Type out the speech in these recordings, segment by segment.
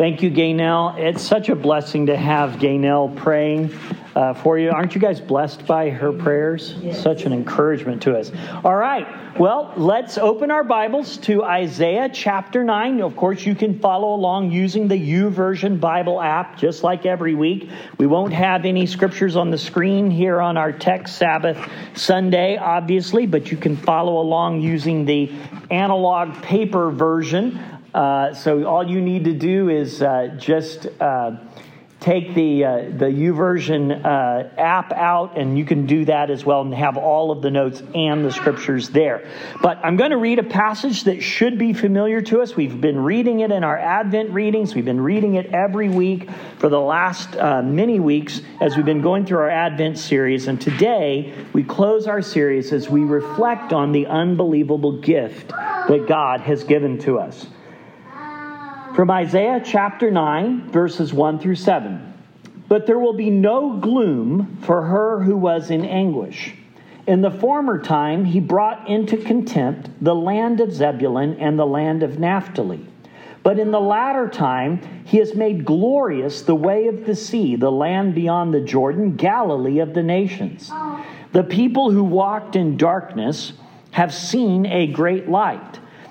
Thank you, Gaynell. It's such a blessing to have Gaynell praying uh, for you. Aren't you guys blessed by her prayers? Yes. Such an encouragement to us. All right. Well, let's open our Bibles to Isaiah chapter 9. Of course, you can follow along using the YouVersion Bible app, just like every week. We won't have any scriptures on the screen here on our Tech Sabbath Sunday, obviously, but you can follow along using the analog paper version uh, so all you need to do is uh, just uh, take the uh, the YouVersion uh, app out, and you can do that as well, and have all of the notes and the scriptures there. But I'm going to read a passage that should be familiar to us. We've been reading it in our Advent readings. We've been reading it every week for the last many weeks as we've been going through our Advent series. And today we close our series as we reflect on the unbelievable gift that God has given to us. From Isaiah chapter 9, verses 1 through 7. But there will be no gloom for her who was in anguish. In the former time, he brought into contempt the land of Zebulun and the land of Naphtali. But in the latter time, he has made glorious the way of the sea, the land beyond the Jordan, Galilee of the nations. The people who walked in darkness have seen a great light.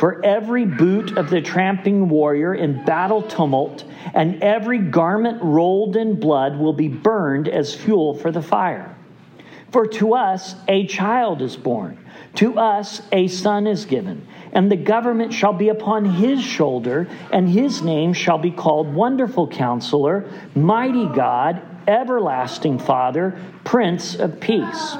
For every boot of the tramping warrior in battle tumult, and every garment rolled in blood will be burned as fuel for the fire. For to us a child is born, to us a son is given, and the government shall be upon his shoulder, and his name shall be called Wonderful Counselor, Mighty God, Everlasting Father, Prince of Peace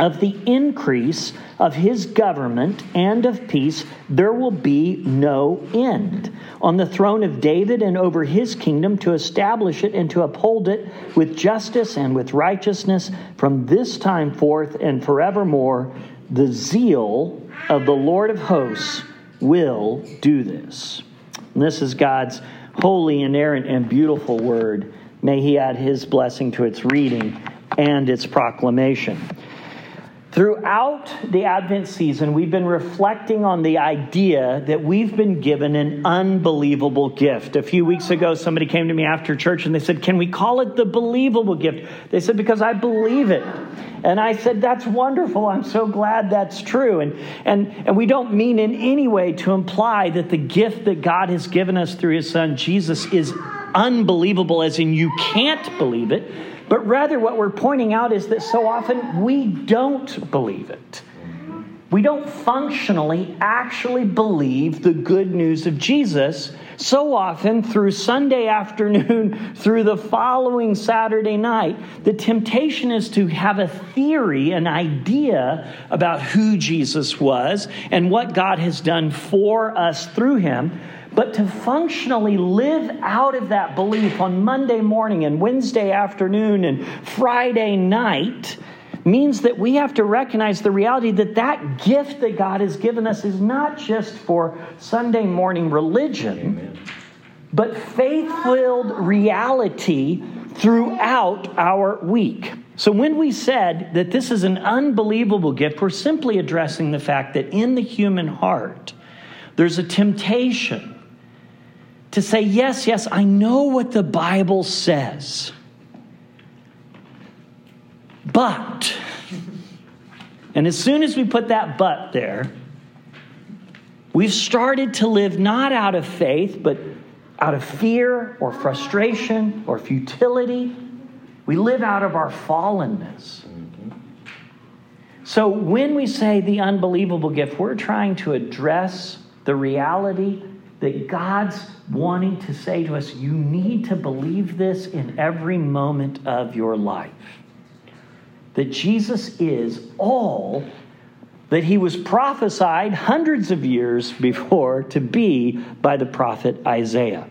of the increase of his government and of peace, there will be no end. On the throne of David and over his kingdom to establish it and to uphold it with justice and with righteousness from this time forth and forevermore, the zeal of the Lord of hosts will do this. And this is God's holy, inerrant, and beautiful word. May he add his blessing to its reading and its proclamation. Throughout the Advent season, we've been reflecting on the idea that we've been given an unbelievable gift. A few weeks ago, somebody came to me after church and they said, Can we call it the believable gift? They said, Because I believe it. And I said, That's wonderful. I'm so glad that's true. And, and, and we don't mean in any way to imply that the gift that God has given us through his son Jesus is unbelievable, as in you can't believe it but rather, what we're pointing out is that so often we don't believe it. We don't functionally actually believe the good news of Jesus. So often, through Sunday afternoon, through the following Saturday night, the temptation is to have a theory, an idea about who Jesus was and what God has done for us through him. But to functionally live out of that belief on Monday morning and Wednesday afternoon and Friday night means that we have to recognize the reality that that gift that God has given us is not just for Sunday morning religion, Amen. but faith filled reality throughout our week. So, when we said that this is an unbelievable gift, we're simply addressing the fact that in the human heart, there's a temptation to say, yes, yes, I know what the Bible says. But, and as soon as we put that but there, we've started to live not out of faith, but out of fear or frustration or futility. We live out of our fallenness. So when we say the unbelievable gift, we're trying to address the reality that God's wanting to say to us, you need to believe this in every moment of your life. That Jesus is all that he was prophesied hundreds of years before to be by the prophet Isaiah.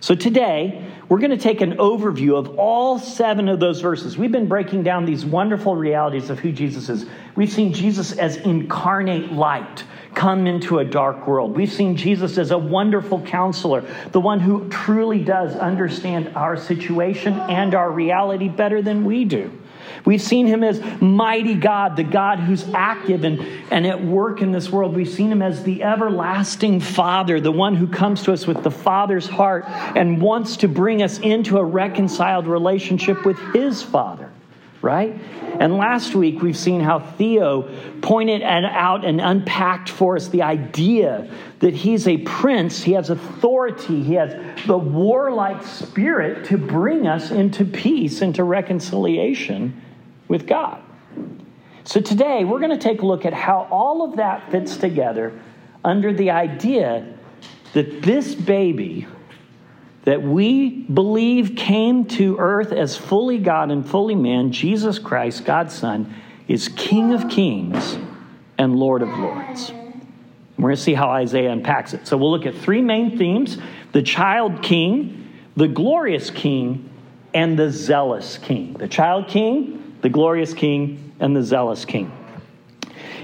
So today, we're going to take an overview of all seven of those verses. We've been breaking down these wonderful realities of who Jesus is. We've seen Jesus as incarnate light come into a dark world. We've seen Jesus as a wonderful counselor, the one who truly does understand our situation and our reality better than we do. We've seen him as mighty God, the God who's active and, and at work in this world. We've seen him as the everlasting Father, the one who comes to us with the Father's heart and wants to bring us into a reconciled relationship with his Father, right? And last week we've seen how Theo pointed out and unpacked for us the idea that he's a prince, he has authority, he has the warlike spirit to bring us into peace, into reconciliation with God. So today we're going to take a look at how all of that fits together under the idea that this baby that we believe came to earth as fully God and fully man, Jesus Christ, God's Son, is King of kings and Lord of lords. We're going to see how Isaiah unpacks it. So we'll look at three main themes the child king, the glorious king, and the zealous king. The child king, the glorious king, and the zealous king.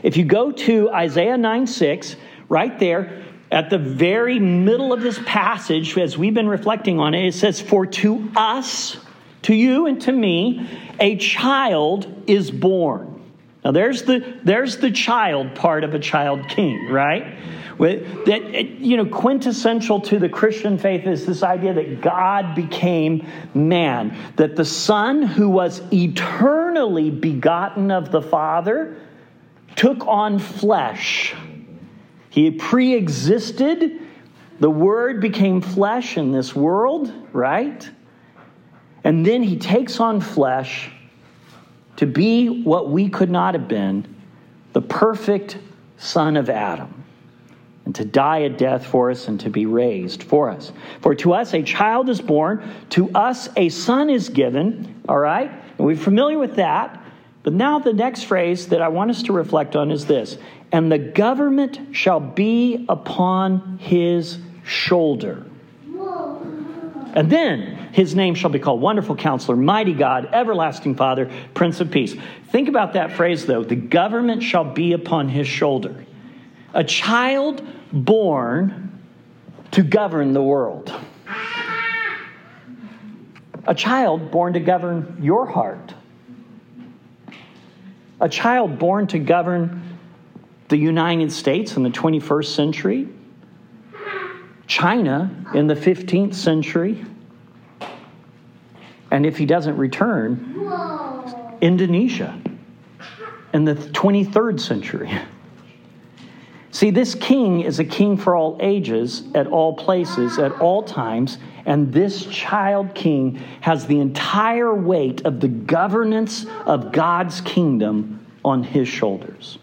If you go to Isaiah 9 6, right there, at the very middle of this passage, as we've been reflecting on it, it says, For to us, to you and to me, a child is born. Now there's the there's the child part of a child king, right? That you know, quintessential to the Christian faith is this idea that God became man, that the Son who was eternally begotten of the Father took on flesh. He pre-existed. The Word became flesh in this world, right? And then he takes on flesh to be what we could not have been, the perfect son of Adam, and to die a death for us and to be raised for us. For to us a child is born, to us a son is given, all right? And we're familiar with that. But now the next phrase that I want us to reflect on is this and the government shall be upon his shoulder. And then his name shall be called Wonderful Counselor, Mighty God, Everlasting Father, Prince of Peace. Think about that phrase, though. The government shall be upon his shoulder. A child born to govern the world. A child born to govern your heart. A child born to govern the United States in the 21st century. China in the 15th century. And if he doesn't return. Indonesia in the 23rd century. See, this king is a king for all ages, at all places, at all times, and this child king has the entire weight of the governance of God's kingdom on his shoulders.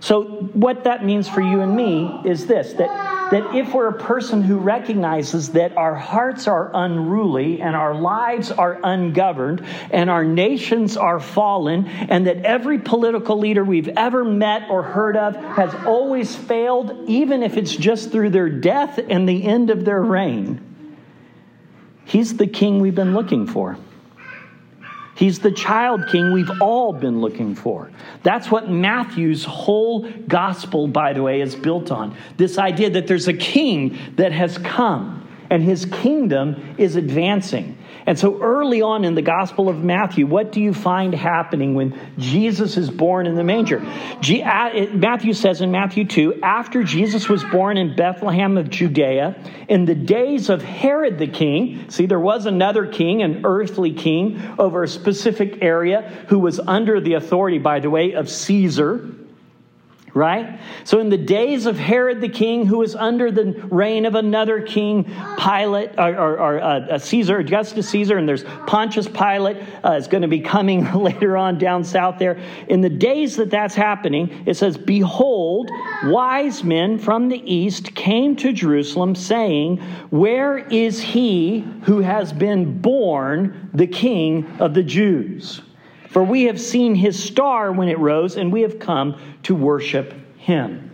So, what that means for you and me is this that that if we're a person who recognizes that our hearts are unruly and our lives are ungoverned and our nations are fallen and that every political leader we've ever met or heard of has always failed, even if it's just through their death and the end of their reign, he's the king we've been looking for. He's the child king we've all been looking for. That's what Matthew's whole gospel, by the way, is built on. This idea that there's a king that has come and his kingdom is advancing. And so early on in the Gospel of Matthew, what do you find happening when Jesus is born in the manger? Matthew says in Matthew 2 after Jesus was born in Bethlehem of Judea, in the days of Herod the king, see, there was another king, an earthly king over a specific area who was under the authority, by the way, of Caesar right? So, in the days of Herod the king, who was under the reign of another king, Pilate, or, or, or uh, Caesar, Augustus Caesar, and there's Pontius Pilate uh, is going to be coming later on down south there. In the days that that's happening, it says, Behold, wise men from the east came to Jerusalem, saying, Where is he who has been born the king of the Jews? For we have seen his star when it rose, and we have come to worship him.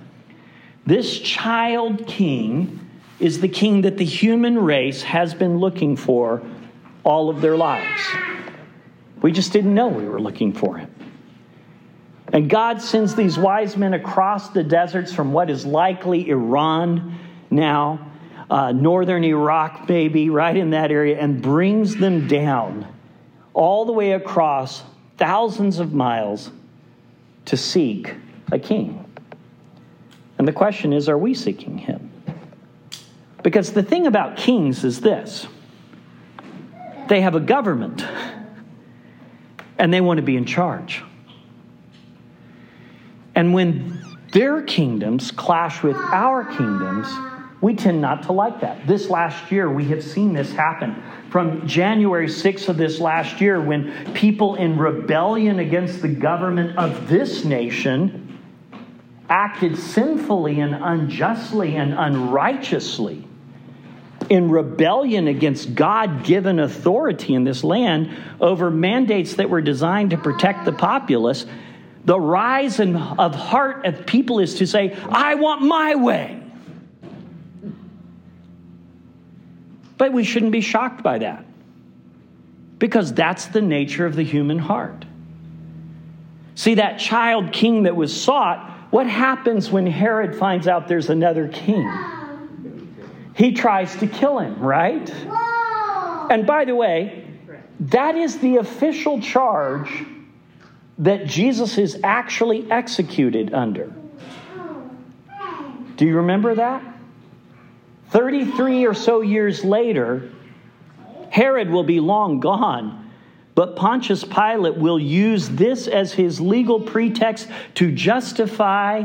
This child king is the king that the human race has been looking for all of their lives. We just didn't know we were looking for him. And God sends these wise men across the deserts from what is likely Iran now, uh, northern Iraq, maybe, right in that area, and brings them down all the way across thousands of miles to seek a king. And the question is are we seeking him? Because the thing about kings is this they have a government and they want to be in charge. And when their kingdoms clash with our kingdoms, we tend not to like that. This last year, we have seen this happen. From January 6th of this last year, when people in rebellion against the government of this nation acted sinfully and unjustly and unrighteously, in rebellion against God given authority in this land over mandates that were designed to protect the populace, the rise in, of heart of people is to say, I want my way. But we shouldn't be shocked by that because that's the nature of the human heart. See, that child king that was sought, what happens when Herod finds out there's another king? He tries to kill him, right? And by the way, that is the official charge that Jesus is actually executed under. Oh, Do you remember that? 33 or so years later, Herod will be long gone, but Pontius Pilate will use this as his legal pretext to justify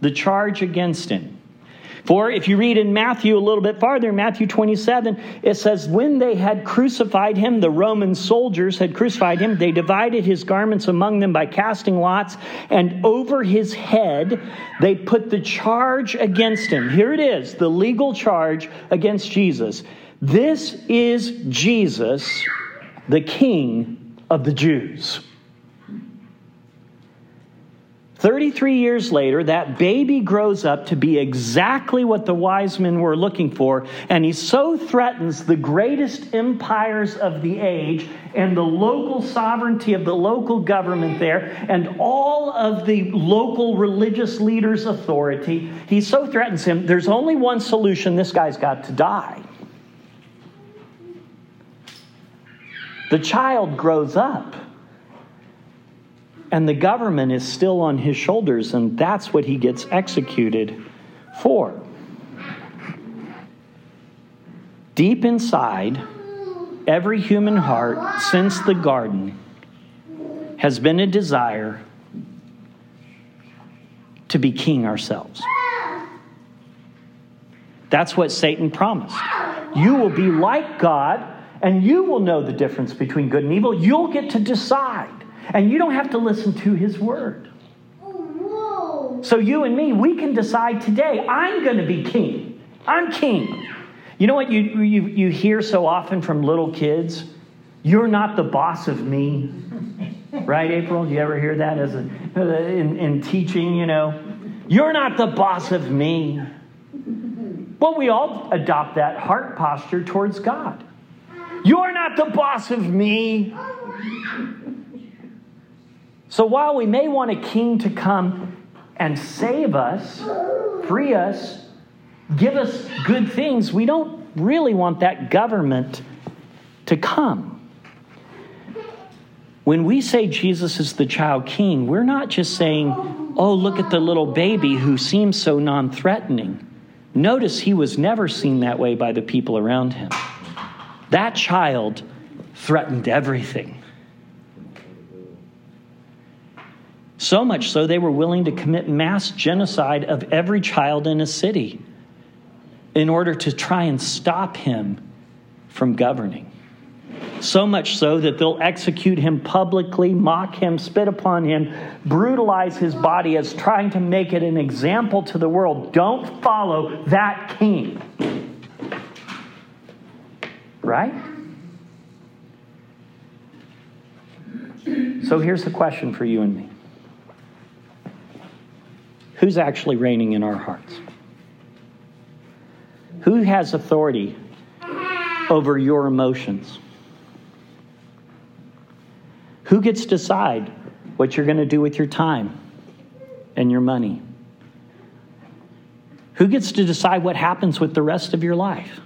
the charge against him. For if you read in Matthew a little bit farther, Matthew 27, it says, When they had crucified him, the Roman soldiers had crucified him, they divided his garments among them by casting lots, and over his head they put the charge against him. Here it is, the legal charge against Jesus. This is Jesus, the King of the Jews. 33 years later, that baby grows up to be exactly what the wise men were looking for, and he so threatens the greatest empires of the age and the local sovereignty of the local government there and all of the local religious leaders' authority. He so threatens him, there's only one solution this guy's got to die. The child grows up and the government is still on his shoulders, and that's what he gets executed for. Deep inside, every human heart since the garden has been a desire to be king ourselves. That's what Satan promised. You will be like God, and you will know the difference between good and evil. You'll get to decide. And you don't have to listen to his word. So, you and me, we can decide today I'm going to be king. I'm king. You know what you, you, you hear so often from little kids? You're not the boss of me. Right, April? Do you ever hear that as a, uh, in, in teaching? You know, you're not the boss of me. Well, we all adopt that heart posture towards God. You're not the boss of me. So while we may want a king to come and save us, free us, give us good things, we don't really want that government to come. When we say Jesus is the child king, we're not just saying, oh, look at the little baby who seems so non threatening. Notice he was never seen that way by the people around him. That child threatened everything. So much so, they were willing to commit mass genocide of every child in a city in order to try and stop him from governing. So much so that they'll execute him publicly, mock him, spit upon him, brutalize his body as trying to make it an example to the world. Don't follow that king. Right? So here's the question for you and me who's actually reigning in our hearts? Who has authority over your emotions? Who gets to decide what you're going to do with your time and your money? Who gets to decide what happens with the rest of your life?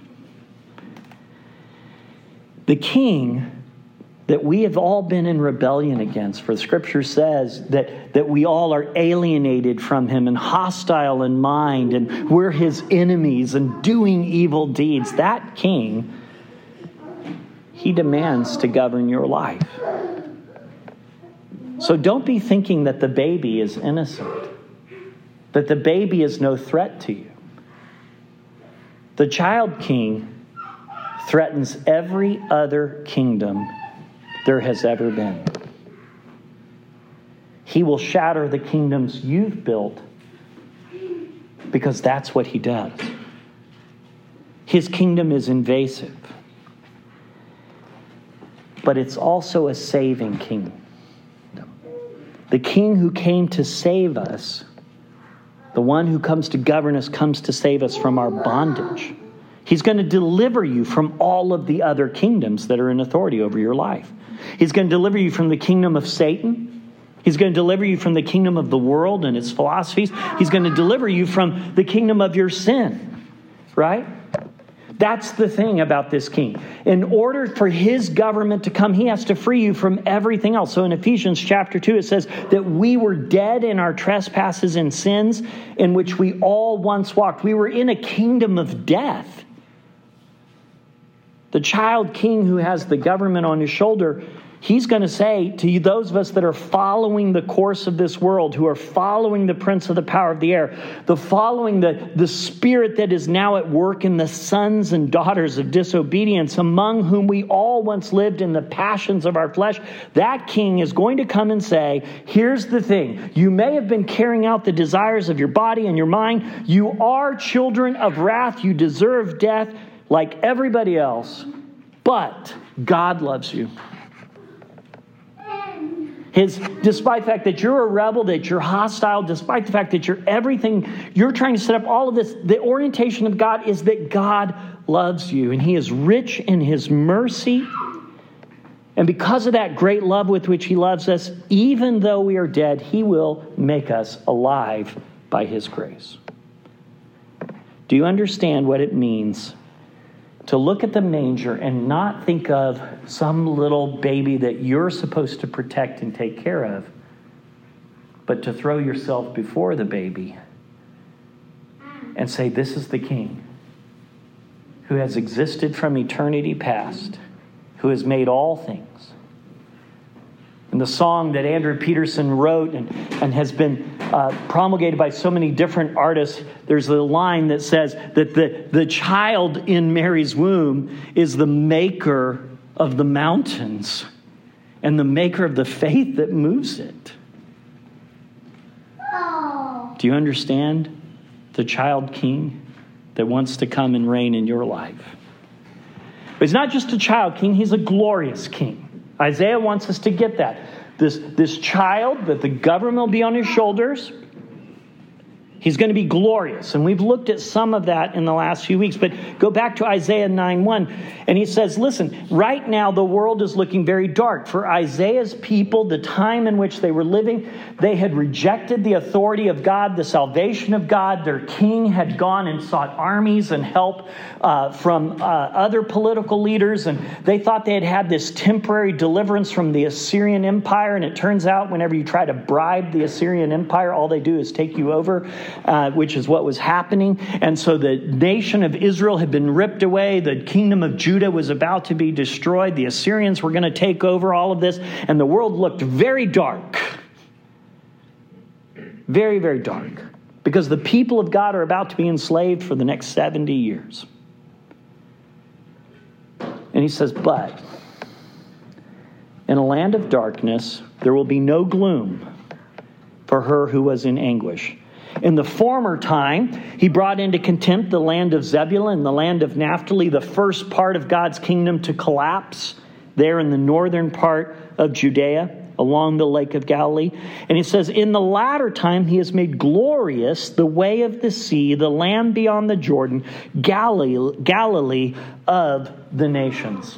The king that we have all been in rebellion against, for scripture says that, that we all are alienated from him and hostile in mind, and we're his enemies and doing evil deeds. That king, he demands to govern your life. So don't be thinking that the baby is innocent, that the baby is no threat to you. The child king threatens every other kingdom there has ever been. He will shatter the kingdoms you've built because that's what he does. His kingdom is invasive, but it's also a saving kingdom. The king who came to save us, the one who comes to govern us, comes to save us from our bondage. He's going to deliver you from all of the other kingdoms that are in authority over your life. He's going to deliver you from the kingdom of Satan. He's going to deliver you from the kingdom of the world and its philosophies. He's going to deliver you from the kingdom of your sin, right? That's the thing about this king. In order for his government to come, he has to free you from everything else. So in Ephesians chapter 2, it says that we were dead in our trespasses and sins in which we all once walked. We were in a kingdom of death. The child king who has the government on his shoulder He's going to say to those of us that are following the course of this world, who are following the prince of the power of the air, the following the, the spirit that is now at work in the sons and daughters of disobedience, among whom we all once lived in the passions of our flesh, that king is going to come and say, Here's the thing. You may have been carrying out the desires of your body and your mind. You are children of wrath. You deserve death like everybody else. But God loves you. His, despite the fact that you're a rebel, that you're hostile, despite the fact that you're everything, you're trying to set up all of this. The orientation of God is that God loves you and He is rich in His mercy. And because of that great love with which He loves us, even though we are dead, He will make us alive by His grace. Do you understand what it means to look at the manger and not think of some little baby that you're supposed to protect and take care of, but to throw yourself before the baby and say, This is the King who has existed from eternity past, who has made all things. And the song that Andrew Peterson wrote and, and has been uh, promulgated by so many different artists, there's a line that says that the, the child in Mary's womb is the maker of the mountains and the maker of the faith that moves it. Do you understand the child king that wants to come and reign in your life? But he's not just a child king, he's a glorious king. Isaiah wants us to get that. This, this child, that the government will be on his shoulders, He's going to be glorious. And we've looked at some of that in the last few weeks. But go back to Isaiah 9 1. And he says, Listen, right now the world is looking very dark. For Isaiah's people, the time in which they were living, they had rejected the authority of God, the salvation of God. Their king had gone and sought armies and help uh, from uh, other political leaders. And they thought they had had this temporary deliverance from the Assyrian Empire. And it turns out, whenever you try to bribe the Assyrian Empire, all they do is take you over uh, which is what was happening. And so the nation of Israel had been ripped away. The kingdom of Judah was about to be destroyed. The Assyrians were going to take over all of this. And the world looked very dark. Very, very dark. Because the people of God are about to be enslaved for the next 70 years. And he says, But in a land of darkness, there will be no gloom for her who was in anguish. In the former time, he brought into contempt the land of Zebulun, the land of Naphtali, the first part of God's kingdom to collapse there in the northern part of Judea, along the lake of Galilee. And he says, In the latter time, he has made glorious the way of the sea, the land beyond the Jordan, Galilee, Galilee of the nations.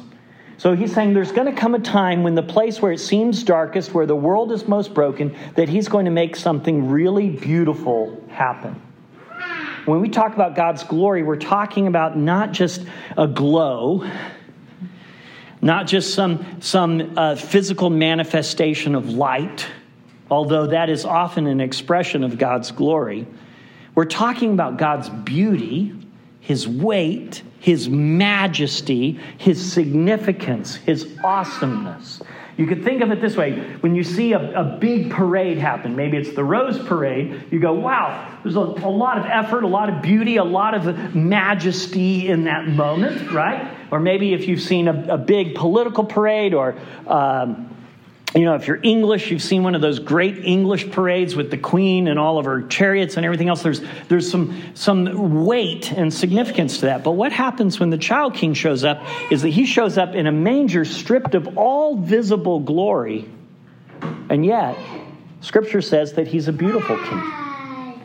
So he's saying there's going to come a time when the place where it seems darkest, where the world is most broken, that he's going to make something really beautiful happen. When we talk about God's glory, we're talking about not just a glow, not just some, some uh, physical manifestation of light, although that is often an expression of God's glory. We're talking about God's beauty, His weight, His majesty, His significance, His awesomeness. You could think of it this way when you see a, a big parade happen, maybe it's the Rose Parade, you go, wow, there's a, a lot of effort, a lot of beauty, a lot of majesty in that moment, right? Or maybe if you've seen a, a big political parade or um, you know, if you're English, you've seen one of those great English parades with the Queen and all of her chariots and everything else. There's, there's some, some weight and significance to that. But what happens when the child king shows up is that he shows up in a manger stripped of all visible glory. And yet, Scripture says that he's a beautiful king,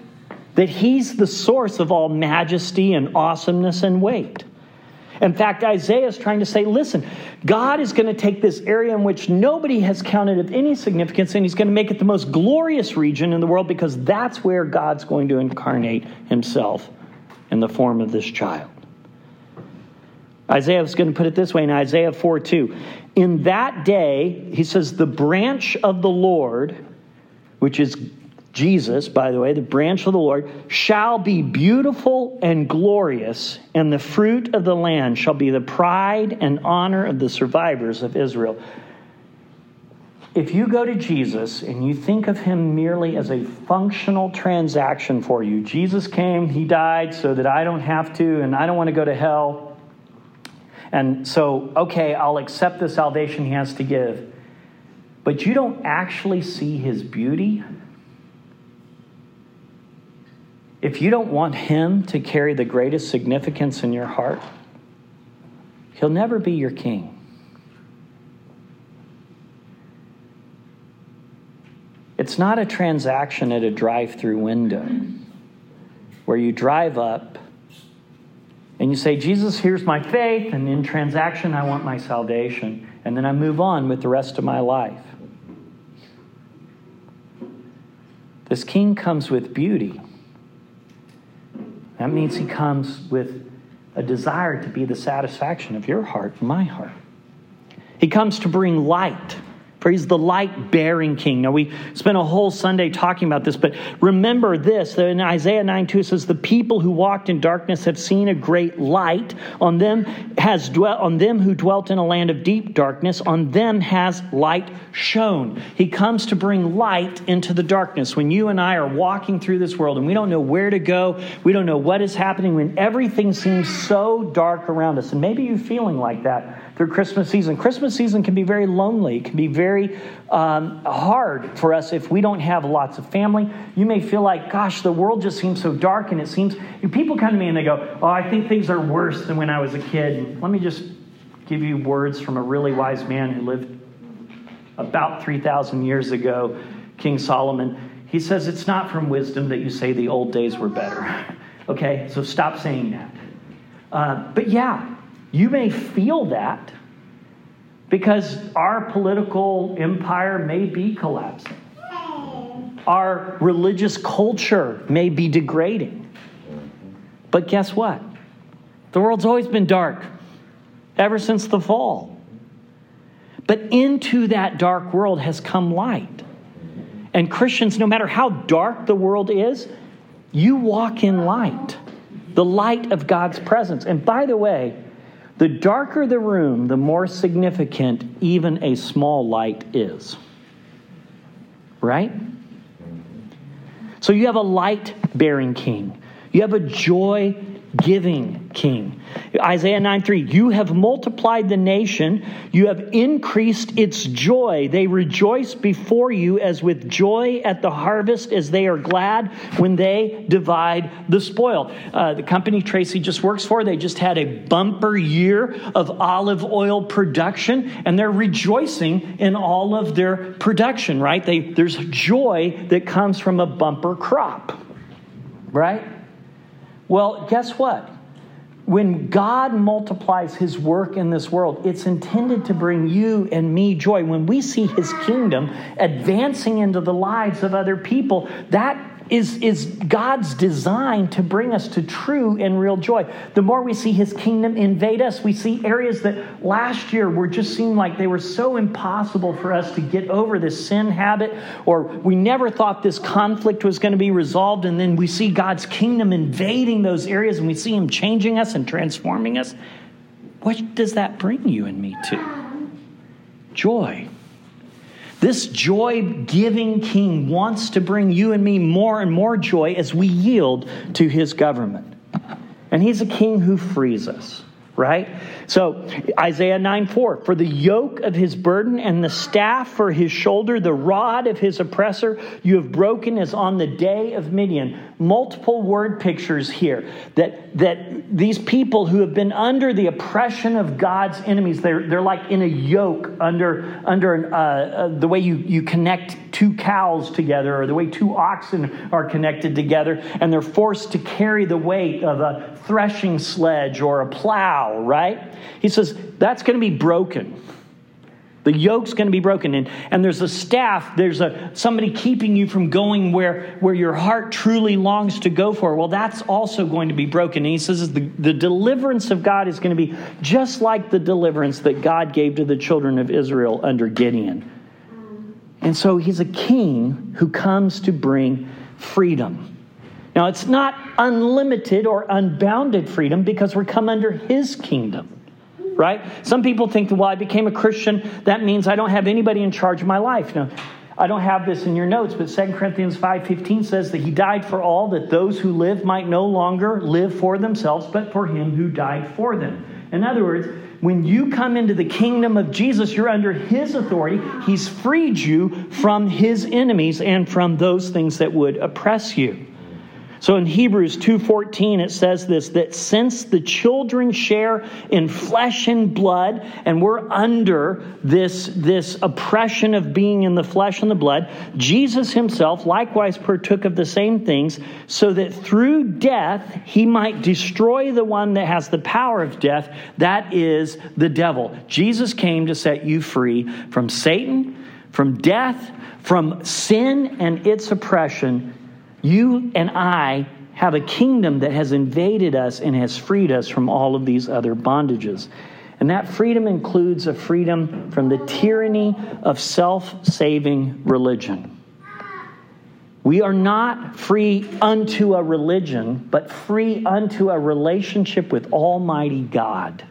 that he's the source of all majesty and awesomeness and weight. In fact, Isaiah is trying to say listen, God is going to take this area in which nobody has counted of any significance, and He's going to make it the most glorious region in the world because that's where God's going to incarnate Himself in the form of this child. Isaiah is going to put it this way in Isaiah 4 2. In that day, he says, the branch of the Lord, which is Jesus, by the way, the branch of the Lord, shall be beautiful and glorious, and the fruit of the land shall be the pride and honor of the survivors of Israel. If you go to Jesus and you think of him merely as a functional transaction for you, Jesus came, he died so that I don't have to, and I don't want to go to hell. And so, okay, I'll accept the salvation he has to give. But you don't actually see his beauty if you don't want Him to carry the greatest significance in your heart, He'll never be your king. It's not a transaction at a drive through window where you drive up and you say, Jesus, here's my faith, and in transaction, I want my salvation. And then I move on with the rest of my life. This king comes with beauty. That means he comes with a desire to be the satisfaction of your heart, my heart. He comes to bring light he's the light bearing king. Now, we spent a whole Sunday talking about this, but remember this that in Isaiah 9 2 says, The people who walked in darkness have seen a great light. On them has dwelt on them who dwelt in a land of deep darkness, on them has light shone. He comes to bring light into the darkness. When you and I are walking through this world and we don't know where to go, we don't know what is happening, when everything seems so dark around us, and maybe you're feeling like that through Christmas season. Christmas season can be very lonely, it can be very um, hard for us if we don't have lots of family. You may feel like, gosh, the world just seems so dark, and it seems people come to me and they go, Oh, I think things are worse than when I was a kid. let me just give you words from a really wise man who lived about 3,000 years ago, King Solomon. He says, It's not from wisdom that you say the old days were better. okay, so stop saying that. Uh, but yeah, you may feel that because our political empire may be collapsing. Our religious culture may be degrading. But guess what? The world's always been dark, ever since the fall. But into that dark world has come light. And Christians, no matter how dark the world is, you walk in light, the light of God's presence. And by the way, the darker the room, the more significant even a small light is. Right? So you have a light bearing king, you have a joy giving king. Isaiah 9 3, you have multiplied the nation, you have increased its joy. They rejoice before you as with joy at the harvest, as they are glad when they divide the spoil. Uh, the company Tracy just works for, they just had a bumper year of olive oil production, and they're rejoicing in all of their production, right? They, there's joy that comes from a bumper crop, right? Well, guess what? when God multiplies his work in this world, it's intended to bring you and me joy. When we see his kingdom advancing into the lives of other people, that is, is God's design to bring us to true and real joy. The more we see His kingdom invade us, we see areas that last year were just seemed like they were so impossible for us to get over this sin habit, or we never thought this conflict was going to be resolved, and then we see God's kingdom invading those areas and we see Him changing us and transforming us. What does that bring you and me to? Joy. This joy giving king wants to bring you and me more and more joy as we yield to his government. And he's a king who frees us right? So, Isaiah 9 4, for the yoke of his burden and the staff for his shoulder, the rod of his oppressor, you have broken as on the day of Midian. Multiple word pictures here that, that these people who have been under the oppression of God's enemies, they're, they're like in a yoke under, under uh, uh, the way you, you connect two cows together or the way two oxen are connected together, and they're forced to carry the weight of a threshing sledge or a plow right? He says that's going to be broken. The yoke's going to be broken. And, and there's a staff, there's a somebody keeping you from going where, where your heart truly longs to go for. Well, that's also going to be broken. And he says the, the deliverance of God is going to be just like the deliverance that God gave to the children of Israel under Gideon. And so he's a king who comes to bring freedom. Now, it's not unlimited or unbounded freedom because we're come under his kingdom, right? Some people think, well, I became a Christian. That means I don't have anybody in charge of my life. Now, I don't have this in your notes, but 2 Corinthians 5:15 says that he died for all that those who live might no longer live for themselves, but for him who died for them. In other words, when you come into the kingdom of Jesus, you're under his authority. He's freed you from his enemies and from those things that would oppress you. So in Hebrews 2:14 it says this that since the children share in flesh and blood and we're under this this oppression of being in the flesh and the blood, Jesus himself likewise partook of the same things so that through death he might destroy the one that has the power of death, that is the devil. Jesus came to set you free from Satan, from death, from sin and its oppression you and I have a kingdom that has invaded us and has freed us from all of these other bondages. And that freedom includes a freedom from the tyranny of self saving religion. We are not free unto a religion, but free unto a relationship with Almighty God.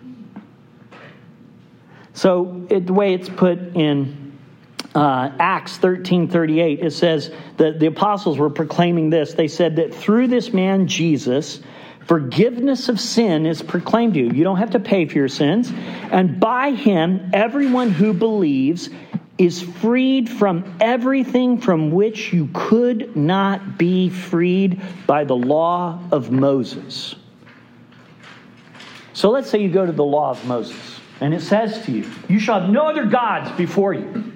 So, it, the way it's put in uh, Acts 13 38, it says that the apostles were proclaiming this. They said that through this man, Jesus, forgiveness of sin is proclaimed to you. You don't have to pay for your sins. And by him, everyone who believes is freed from everything from which you could not be freed by the law of Moses. So let's say you go to the law of Moses, and it says to you, You shall have no other gods before you.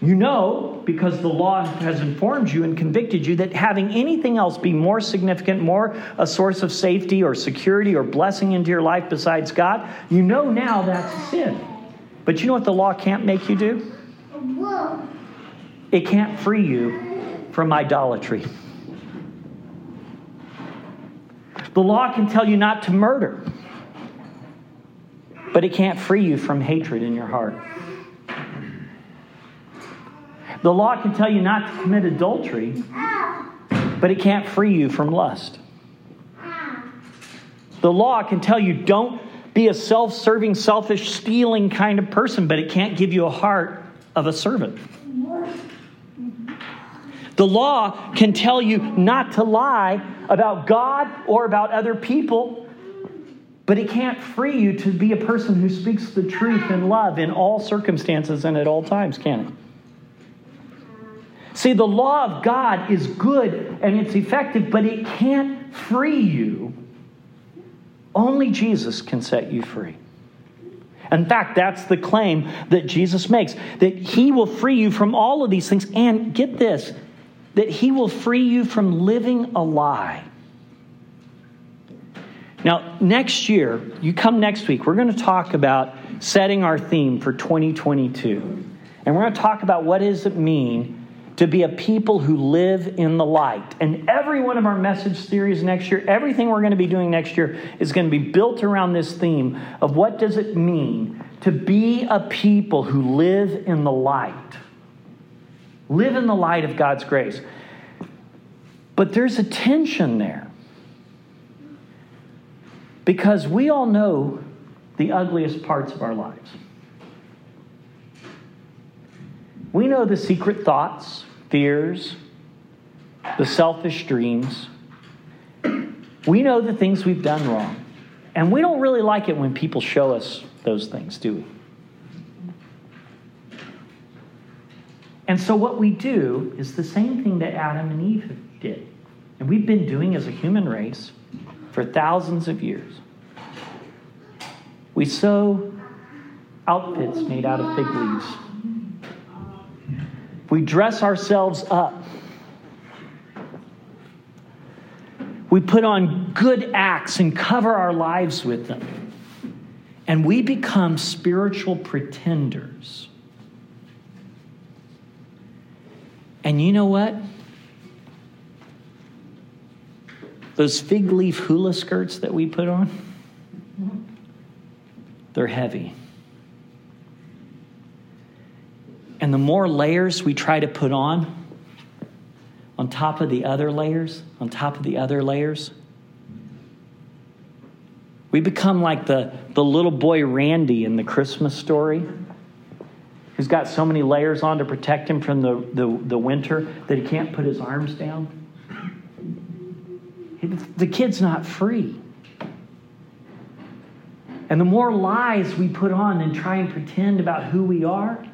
You know, because the law has informed you and convicted you, that having anything else be more significant, more a source of safety or security or blessing into your life besides God, you know now that's a sin. But you know what the law can't make you do? It can't free you from idolatry. The law can tell you not to murder, but it can't free you from hatred in your heart. The law can tell you not to commit adultery, but it can't free you from lust. The law can tell you don't be a self serving, selfish, stealing kind of person, but it can't give you a heart of a servant. The law can tell you not to lie about God or about other people, but it can't free you to be a person who speaks the truth in love in all circumstances and at all times, can it? See, the law of God is good and it's effective, but it can't free you. Only Jesus can set you free. In fact, that's the claim that Jesus makes that he will free you from all of these things. And get this that he will free you from living a lie. Now, next year, you come next week, we're going to talk about setting our theme for 2022. And we're going to talk about what does it mean to be a people who live in the light. And every one of our message series next year, everything we're going to be doing next year is going to be built around this theme of what does it mean to be a people who live in the light. Live in the light of God's grace. But there's a tension there. Because we all know the ugliest parts of our lives. We know the secret thoughts, fears, the selfish dreams. We know the things we've done wrong. And we don't really like it when people show us those things, do we? And so, what we do is the same thing that Adam and Eve did. And we've been doing as a human race for thousands of years. We sew outfits made out of fig leaves we dress ourselves up. We put on good acts and cover our lives with them. And we become spiritual pretenders. And you know what? Those fig leaf hula skirts that we put on, they're heavy. And the more layers we try to put on, on top of the other layers, on top of the other layers, we become like the, the little boy Randy in the Christmas story, who's got so many layers on to protect him from the, the, the winter that he can't put his arms down. The kid's not free. And the more lies we put on and try and pretend about who we are,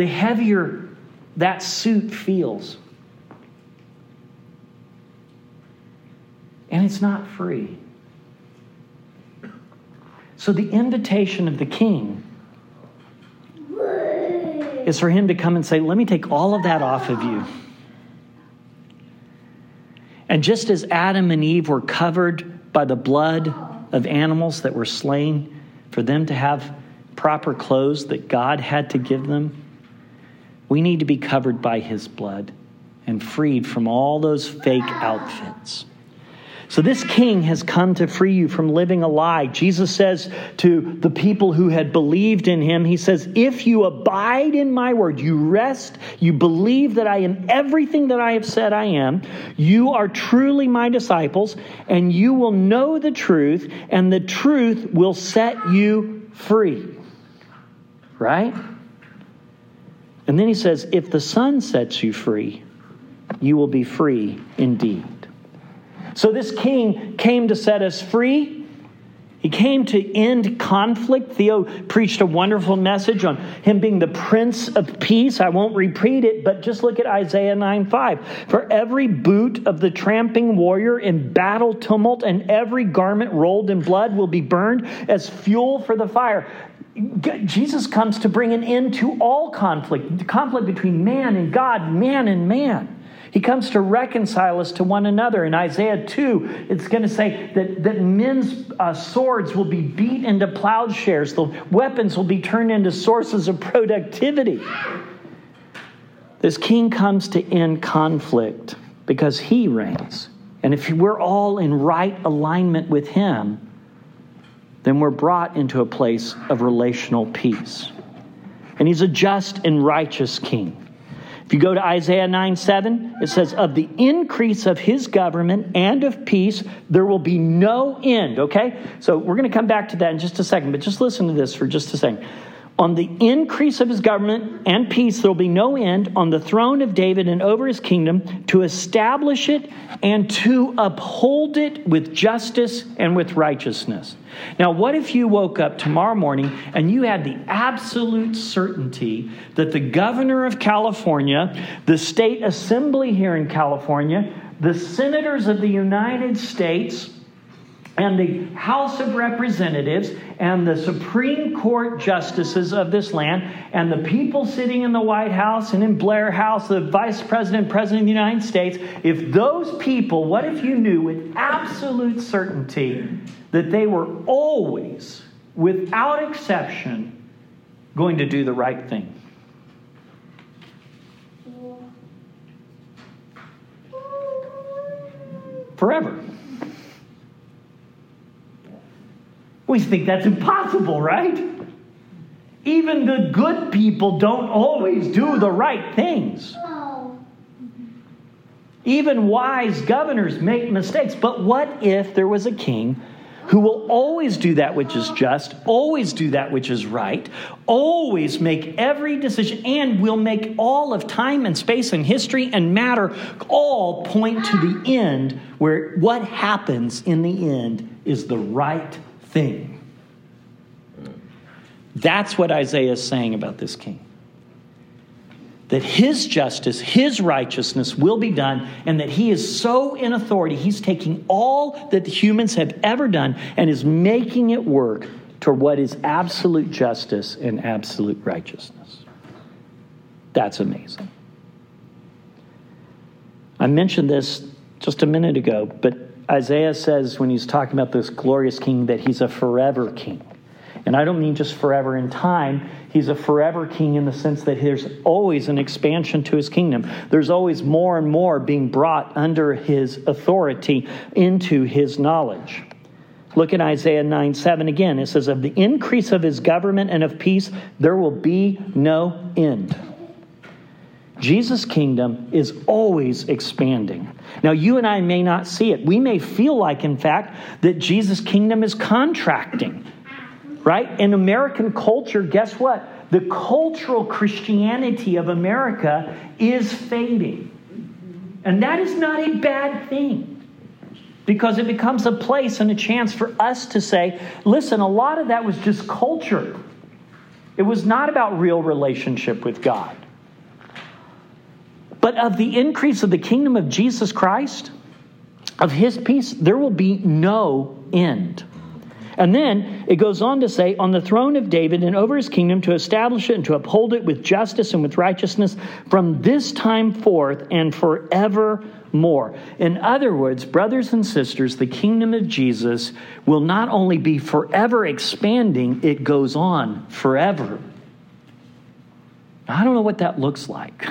the heavier that suit feels. And it's not free. So the invitation of the king is for him to come and say, Let me take all of that off of you. And just as Adam and Eve were covered by the blood of animals that were slain for them to have proper clothes that God had to give them, we need to be covered by his blood and freed from all those fake outfits. So, this king has come to free you from living a lie. Jesus says to the people who had believed in him, He says, If you abide in my word, you rest, you believe that I am everything that I have said I am, you are truly my disciples, and you will know the truth, and the truth will set you free. Right? And then he says, If the Son sets you free, you will be free indeed. So this king came to set us free. He came to end conflict. Theo preached a wonderful message on him being the Prince of Peace. I won't repeat it, but just look at Isaiah 9 5. For every boot of the tramping warrior in battle tumult and every garment rolled in blood will be burned as fuel for the fire. Jesus comes to bring an end to all conflict, conflict between man and God, man and man. He comes to reconcile us to one another. In Isaiah 2, it's going to say that, that men's uh, swords will be beat into plowshares, the weapons will be turned into sources of productivity. This king comes to end conflict because he reigns. And if we're all in right alignment with him, then we're brought into a place of relational peace. And he's a just and righteous king. If you go to Isaiah 9 7, it says, Of the increase of his government and of peace, there will be no end. Okay? So we're going to come back to that in just a second, but just listen to this for just a second. On the increase of his government and peace, there will be no end on the throne of David and over his kingdom to establish it and to uphold it with justice and with righteousness. Now, what if you woke up tomorrow morning and you had the absolute certainty that the governor of California, the state assembly here in California, the senators of the United States, and the House of Representatives and the Supreme Court justices of this land and the people sitting in the White House and in Blair House, the Vice President, President of the United States, if those people, what if you knew with absolute certainty that they were always, without exception, going to do the right thing? Forever. We think that's impossible, right? Even the good people don't always do the right things. Even wise governors make mistakes. But what if there was a king who will always do that which is just, always do that which is right, always make every decision, and will make all of time and space and history and matter all point to the end, where what happens in the end is the right thing. That's what Isaiah is saying about this king. That his justice, his righteousness will be done, and that he is so in authority, he's taking all that the humans have ever done and is making it work to what is absolute justice and absolute righteousness. That's amazing. I mentioned this just a minute ago, but Isaiah says when he's talking about this glorious king that he's a forever king. And I don't mean just forever in time. He's a forever king in the sense that there's always an expansion to his kingdom. There's always more and more being brought under his authority into his knowledge. Look at Isaiah 9 7 again. It says, Of the increase of his government and of peace, there will be no end. Jesus' kingdom is always expanding. Now, you and I may not see it. We may feel like, in fact, that Jesus' kingdom is contracting right? In American culture, guess what? The cultural Christianity of America is fading. And that is not a bad thing because it becomes a place and a chance for us to say, listen, a lot of that was just culture. It was not about real relationship with God. But of the increase of the kingdom of Jesus Christ, of his peace, there will be no end. And then it goes on to say, on the throne of David and over his kingdom to establish it and to uphold it with justice and with righteousness from this time forth and forevermore. In other words, brothers and sisters, the kingdom of Jesus will not only be forever expanding, it goes on forever. I don't know what that looks like.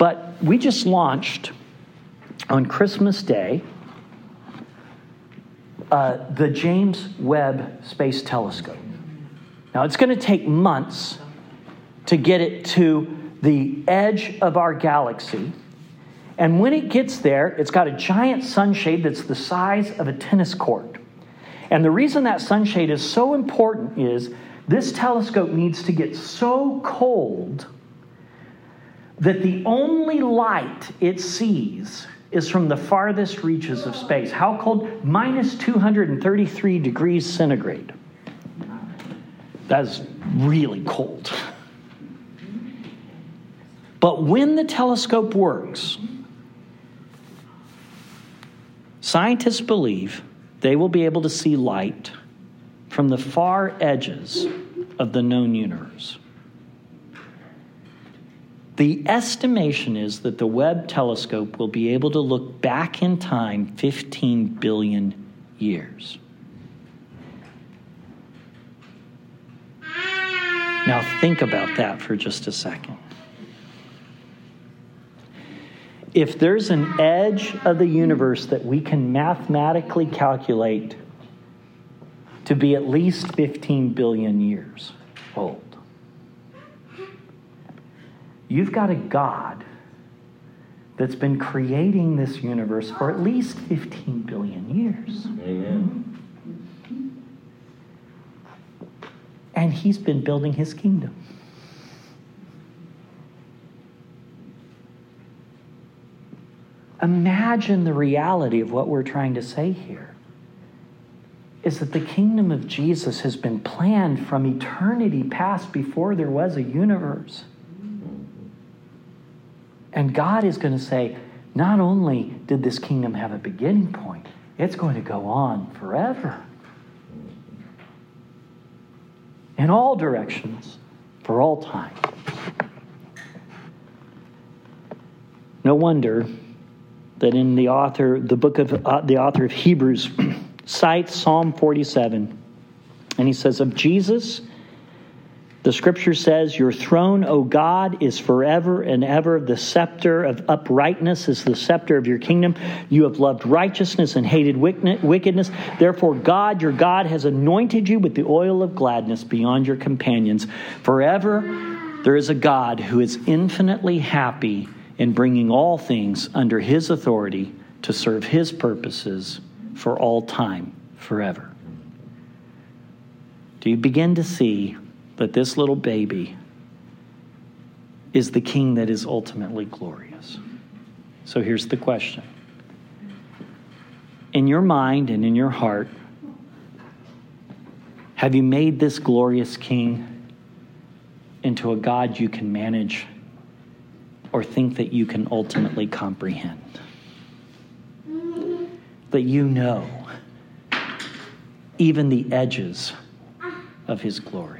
But we just launched on Christmas Day uh, the James Webb Space Telescope. Now, it's going to take months to get it to the edge of our galaxy. And when it gets there, it's got a giant sunshade that's the size of a tennis court. And the reason that sunshade is so important is this telescope needs to get so cold that the only light it sees is from the farthest reaches of space. How cold? Minus 233 degrees centigrade. That's really cold. But when the telescope works, scientists believe they will be able to see light from the far edges of the known universe. The estimation is that the Webb telescope will be able to look back in time 15 billion years. Now, think about that for just a second. If there's an edge of the universe that we can mathematically calculate to be at least 15 billion years old, You've got a God that's been creating this universe for at least 15 billion years. Amen. and he's been building his kingdom. Imagine the reality of what we're trying to say here is that the kingdom of Jesus has been planned from eternity past before there was a universe. And God is going to say, not only did this kingdom have a beginning point, it's going to go on forever. In all directions, for all time. No wonder that in the author, the book of uh, the author of Hebrews cites Psalm 47. And he says, Of Jesus, the scripture says, Your throne, O God, is forever and ever. The scepter of uprightness is the scepter of your kingdom. You have loved righteousness and hated wickedness. Therefore, God, your God, has anointed you with the oil of gladness beyond your companions. Forever, there is a God who is infinitely happy in bringing all things under his authority to serve his purposes for all time, forever. Do you begin to see that this little baby is the king that is ultimately glorious? So here's the question In your mind and in your heart, have you made this glorious king into a God you can manage or think that you can ultimately comprehend? that you know even the edges of his glory.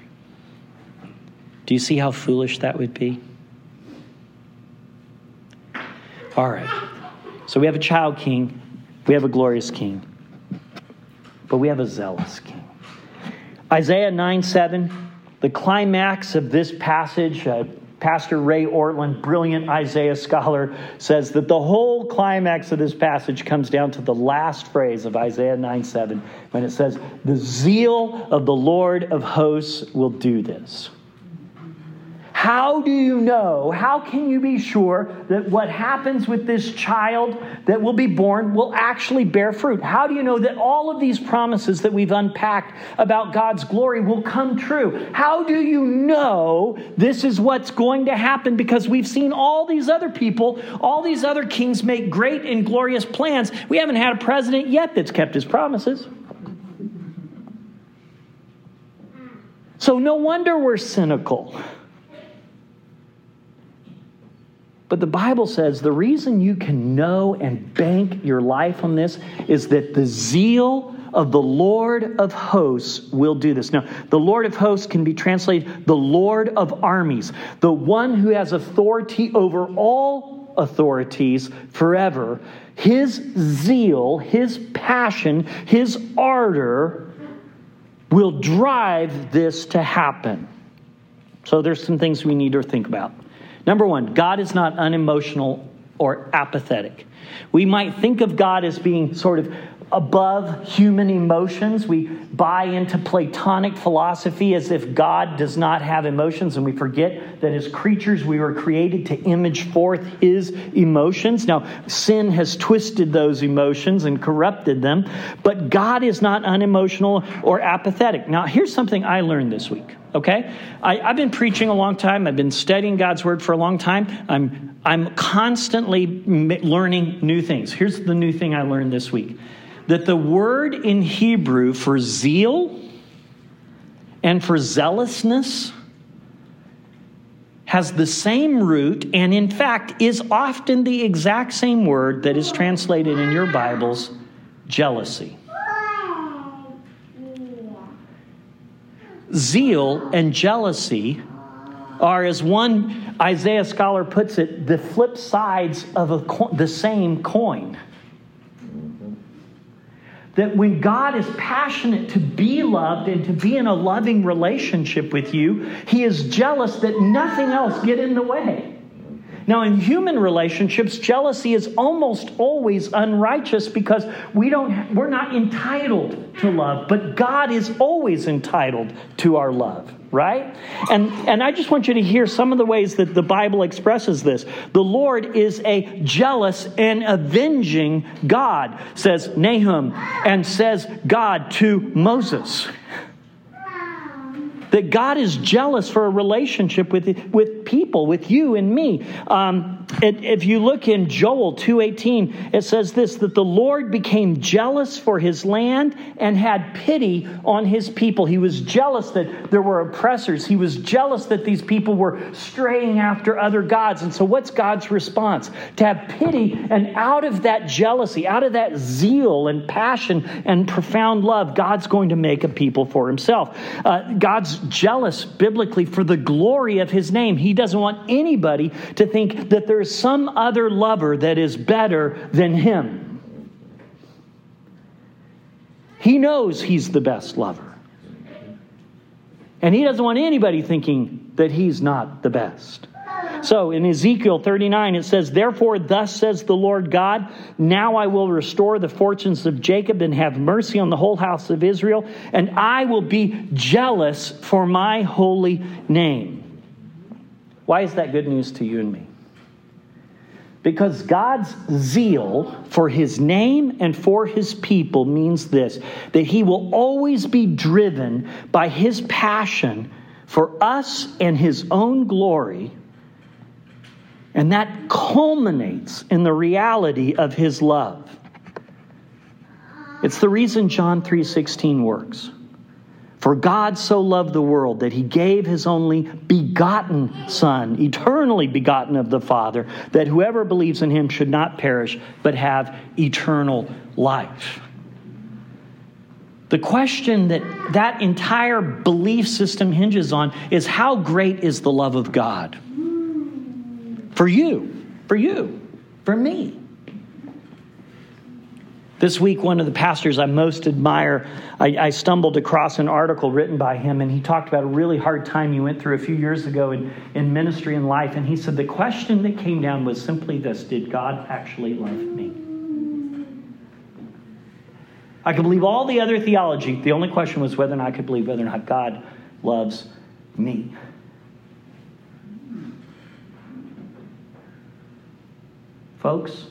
Do you see how foolish that would be? All right. So we have a child king, we have a glorious king, but we have a zealous king. Isaiah 9 7, the climax of this passage, uh, Pastor Ray Ortlund, brilliant Isaiah scholar, says that the whole climax of this passage comes down to the last phrase of Isaiah 9 7, when it says, The zeal of the Lord of hosts will do this. How do you know? How can you be sure that what happens with this child that will be born will actually bear fruit? How do you know that all of these promises that we've unpacked about God's glory will come true? How do you know this is what's going to happen? Because we've seen all these other people, all these other kings make great and glorious plans. We haven't had a president yet that's kept his promises. So, no wonder we're cynical. But the Bible says the reason you can know and bank your life on this is that the zeal of the Lord of hosts will do this. Now, the Lord of hosts can be translated the Lord of armies, the one who has authority over all authorities forever. His zeal, his passion, his ardor will drive this to happen. So, there's some things we need to think about. Number one, God is not unemotional or apathetic. We might think of God as being sort of above human emotions. We buy into Platonic philosophy as if God does not have emotions, and we forget that as creatures we were created to image forth his emotions. Now, sin has twisted those emotions and corrupted them, but God is not unemotional or apathetic. Now, here's something I learned this week. Okay? I, have been preaching a long time. I've been studying God's Word for a long time. I'm, I'm constantly learning new things. Here's the new thing I learned this week that the word in Hebrew for zeal and for zealousness has the same root and, in fact, is often the exact same word that is translated in your Bibles jealousy. Zeal and jealousy are, as one Isaiah scholar puts it, the flip sides of a, the same coin that when God is passionate to be loved and to be in a loving relationship with you, He is jealous that nothing else get in the way. Now, in human relationships, jealousy is almost always unrighteous because we don't, we're not entitled to love, but God is always entitled to our love right? And, and I just want you to hear some of the ways that the Bible expresses this. The Lord is a jealous and avenging God, says Nahum, and says God to Moses. That God is jealous for a relationship with, with people, with you and me. Um, it, if you look in Joel 2.18, it says this, that the Lord became jealous for his land and had pity on his people. He was jealous that there were oppressors. He was jealous that these people were straying after other gods. And so what's God's response? To have pity and out of that jealousy, out of that zeal and passion and profound love, God's going to make a people for himself. Uh, God's jealous biblically for the glory of his name. He doesn't want anybody to think that there's some other lover that is better than him. He knows he's the best lover. And he doesn't want anybody thinking that he's not the best. So in Ezekiel 39, it says, Therefore, thus says the Lord God, now I will restore the fortunes of Jacob and have mercy on the whole house of Israel, and I will be jealous for my holy name. Why is that good news to you and me? Because God's zeal for his name and for his people means this that he will always be driven by his passion for us and his own glory and that culminates in the reality of his love. It's the reason John 3:16 works. For God so loved the world that he gave his only begotten Son, eternally begotten of the Father, that whoever believes in him should not perish, but have eternal life. The question that that entire belief system hinges on is how great is the love of God? For you, for you, for me. This week, one of the pastors I most admire, I, I, stumbled across an article written by him, and he talked about a really hard time he went through a few years ago in, in ministry and life. And he said the question that came down was simply this Did God actually love me? I could believe all the other theology. The only question was whether or not I could believe whether or not God loves me. Folks,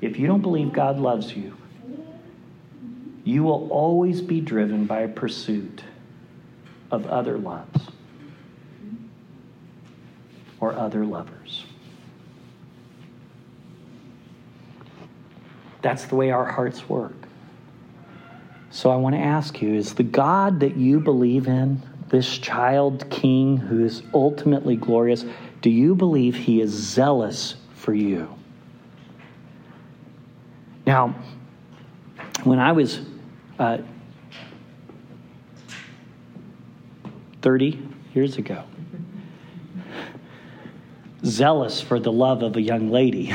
if you don't believe God loves you, you will always be driven by a pursuit of other loves or other lovers. That's the way our hearts work. So I want to ask you is the God that you believe in, this child king who is ultimately glorious, do you believe he is zealous for you? Now, when I was uh, 30 years ago, zealous for the love of a young lady,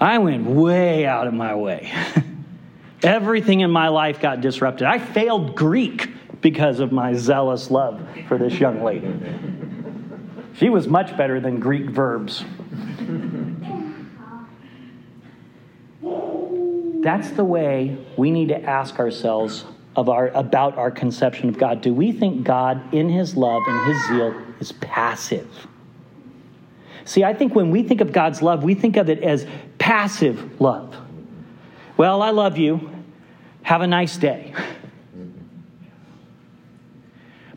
I went way out of my way. Everything in my life got disrupted. I failed Greek because of my zealous love for this young lady. She was much better than Greek verbs. That's the way we need to ask ourselves of our, about our conception of God. Do we think God, in his love and his zeal, is passive? See, I think when we think of God's love, we think of it as passive love. Well, I love you. Have a nice day.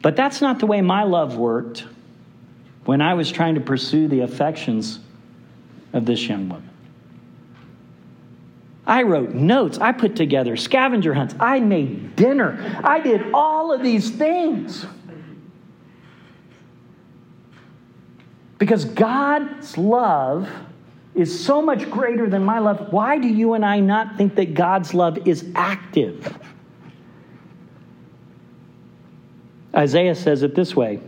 But that's not the way my love worked when I was trying to pursue the affections of this young woman. I wrote notes. I put together scavenger hunts. I made dinner. I did all of these things. Because God's love is so much greater than my love. Why do you and I not think that God's love is active? Isaiah says it this way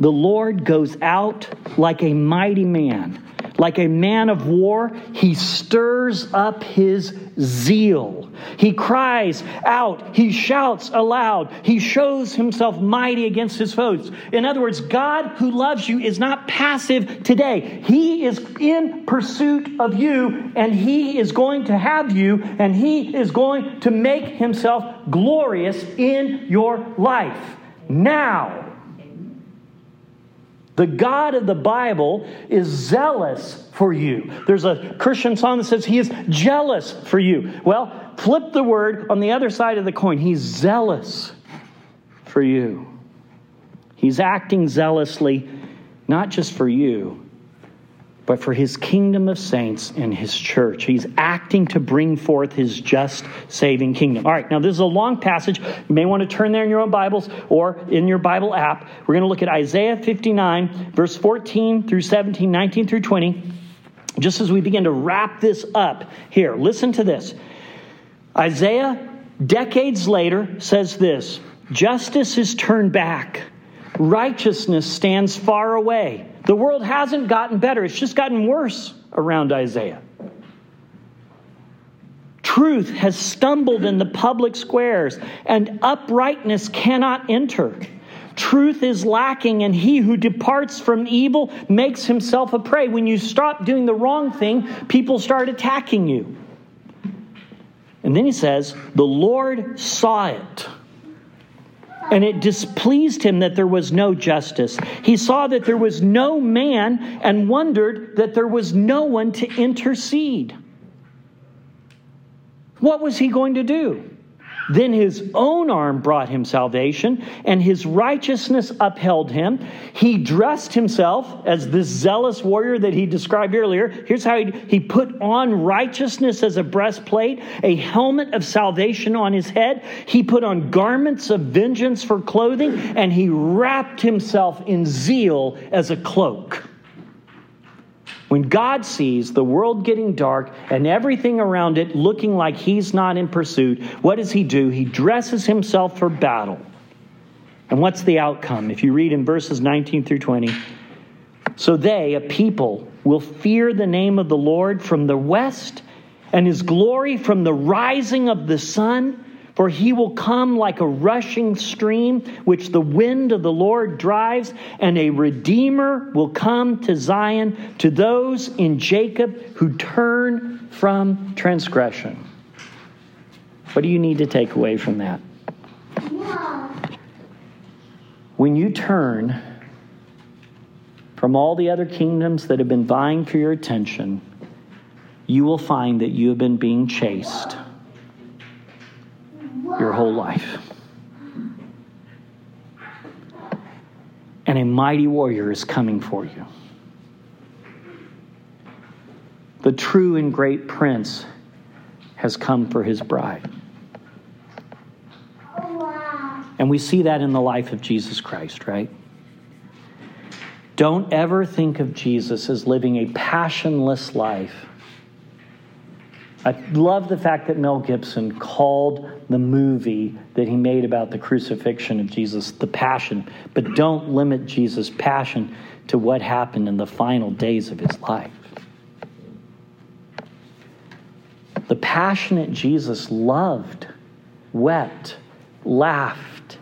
The Lord goes out like a mighty man like a man of war, he stirs up his zeal. He cries out, he shouts aloud, he shows himself mighty against his foes. In other words, God who loves you is not passive today. He is in pursuit of you, and he is going to have you, and he is going to make himself glorious in your life now. The God of the Bible is zealous for you. There's a Christian song that says he is jealous for you. Well, flip the word on the other side of the coin. He's zealous for you. He's acting zealously, not just for you, but for his kingdom of saints and his church. He's acting to bring forth his just saving kingdom. All right, now this is a long passage. You may want to turn there in your own Bibles or in your Bible app. We're going to look at Isaiah 59, verse 14 through 17, 19 through 20. Just as we begin to wrap this up here, listen to this. Isaiah, decades later, says this Justice is turned back, righteousness stands far away. The world hasn't gotten better, it's just gotten worse around Isaiah. Truth has stumbled in the public squares, and uprightness cannot enter. Truth is lacking, and he who departs from evil makes himself a prey. When you stop doing the wrong thing, people start attacking you. And then he says, The Lord saw it and it displeased him that there was no justice. He saw that there was no man and wondered that there was no one to intercede. What was he going to do? Then his own arm brought him salvation, and his righteousness upheld him. He dressed himself as this zealous warrior that he described earlier. Here's how he, he put on righteousness as a breastplate, a helmet of salvation on his head. He put on garments of vengeance for clothing, and he wrapped himself in zeal as a cloak. When God sees the world getting dark and everything around it looking like he's not in pursuit, what does he do? He dresses himself for battle. And what's the outcome? If you read in verses 19 through 20, so they, a people, will fear the name of the Lord from the west and his glory from the rising of the sun. For he will come like a rushing stream, which the wind of the Lord drives, and a redeemer will come to Zion, to those in Jacob who turn from transgression. What do you need to take away from that? When you turn from all the other kingdoms that have been vying for your attention, you will find that you have been being chased your whole life. And a mighty warrior is coming for you. The true and great prince has come for his bride. And we see that in the life of Jesus Christ, right? Don't ever think of Jesus as living a passionless life I love the fact that Mel Gibson called the movie that he made about the crucifixion of Jesus the passion, but don't limit Jesus' passion to what happened in the final days of his life. The passionate Jesus loved, wept, laughed,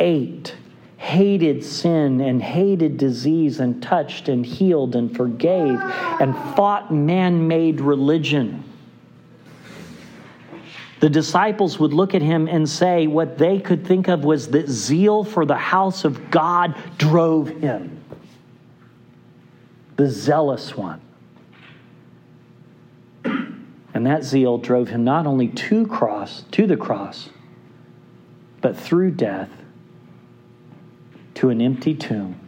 ate, hated sin and hated disease and touched and healed and forgave and fought man made religion the disciples would look at him and say what they could think of was that zeal for the house of God drove him. The zealous one. And that zeal drove him not only to cross, to the cross, but through death to an empty tomb,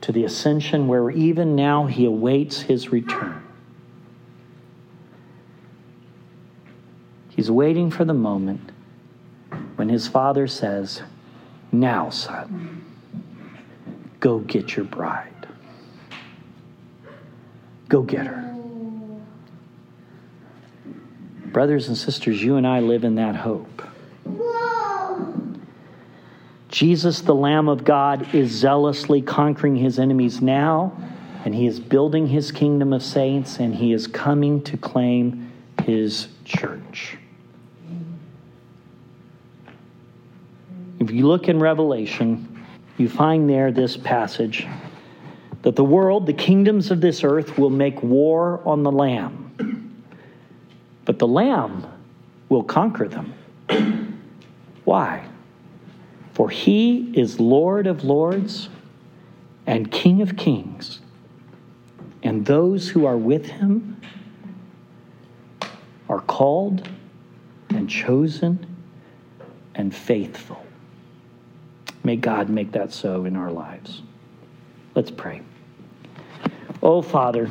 to the ascension where even now he awaits his return. He's waiting for the moment when his father says, Now, son, go get your bride. Go get her. Brothers and sisters, you and I live in that hope. Jesus, the Lamb of God, is zealously conquering his enemies now, and he is building his kingdom of saints, and he is coming to claim his church. If you look in Revelation, you find there this passage that the world, the kingdoms of this earth, will make war on the Lamb. But the Lamb will conquer them. Why? For he is Lord of lords and King of kings, and those who are with him are called and chosen and faithful. May God make that so in our lives. Let's pray. Oh, Father,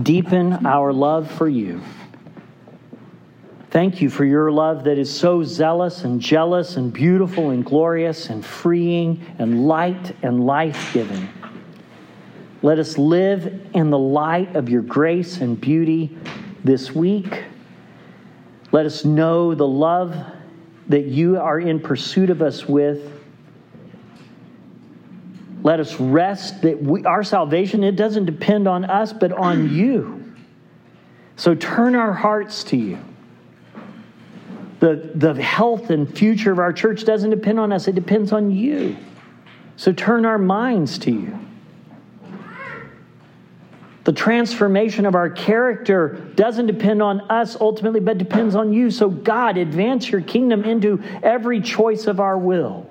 deepen our love for you. Thank you for your love that is so zealous and jealous and beautiful and glorious and freeing and light and life giving. Let us live in the light of your grace and beauty this week. Let us know the love that you are in pursuit of us with. Let us rest that we, our salvation it doesn't depend on us but on you. So turn our hearts to you. The, the health and future of our church doesn't depend on us, it depends on you. So turn our minds to you. The transformation of our character doesn't depend on us ultimately, but depends on you. So, God, advance your kingdom into every choice of our will.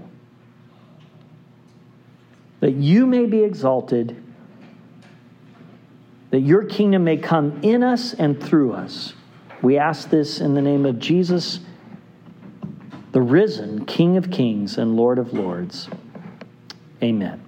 That you may be exalted, that your kingdom may come in us and through us. We ask this in the name of Jesus, the risen King of kings and Lord of lords. Amen.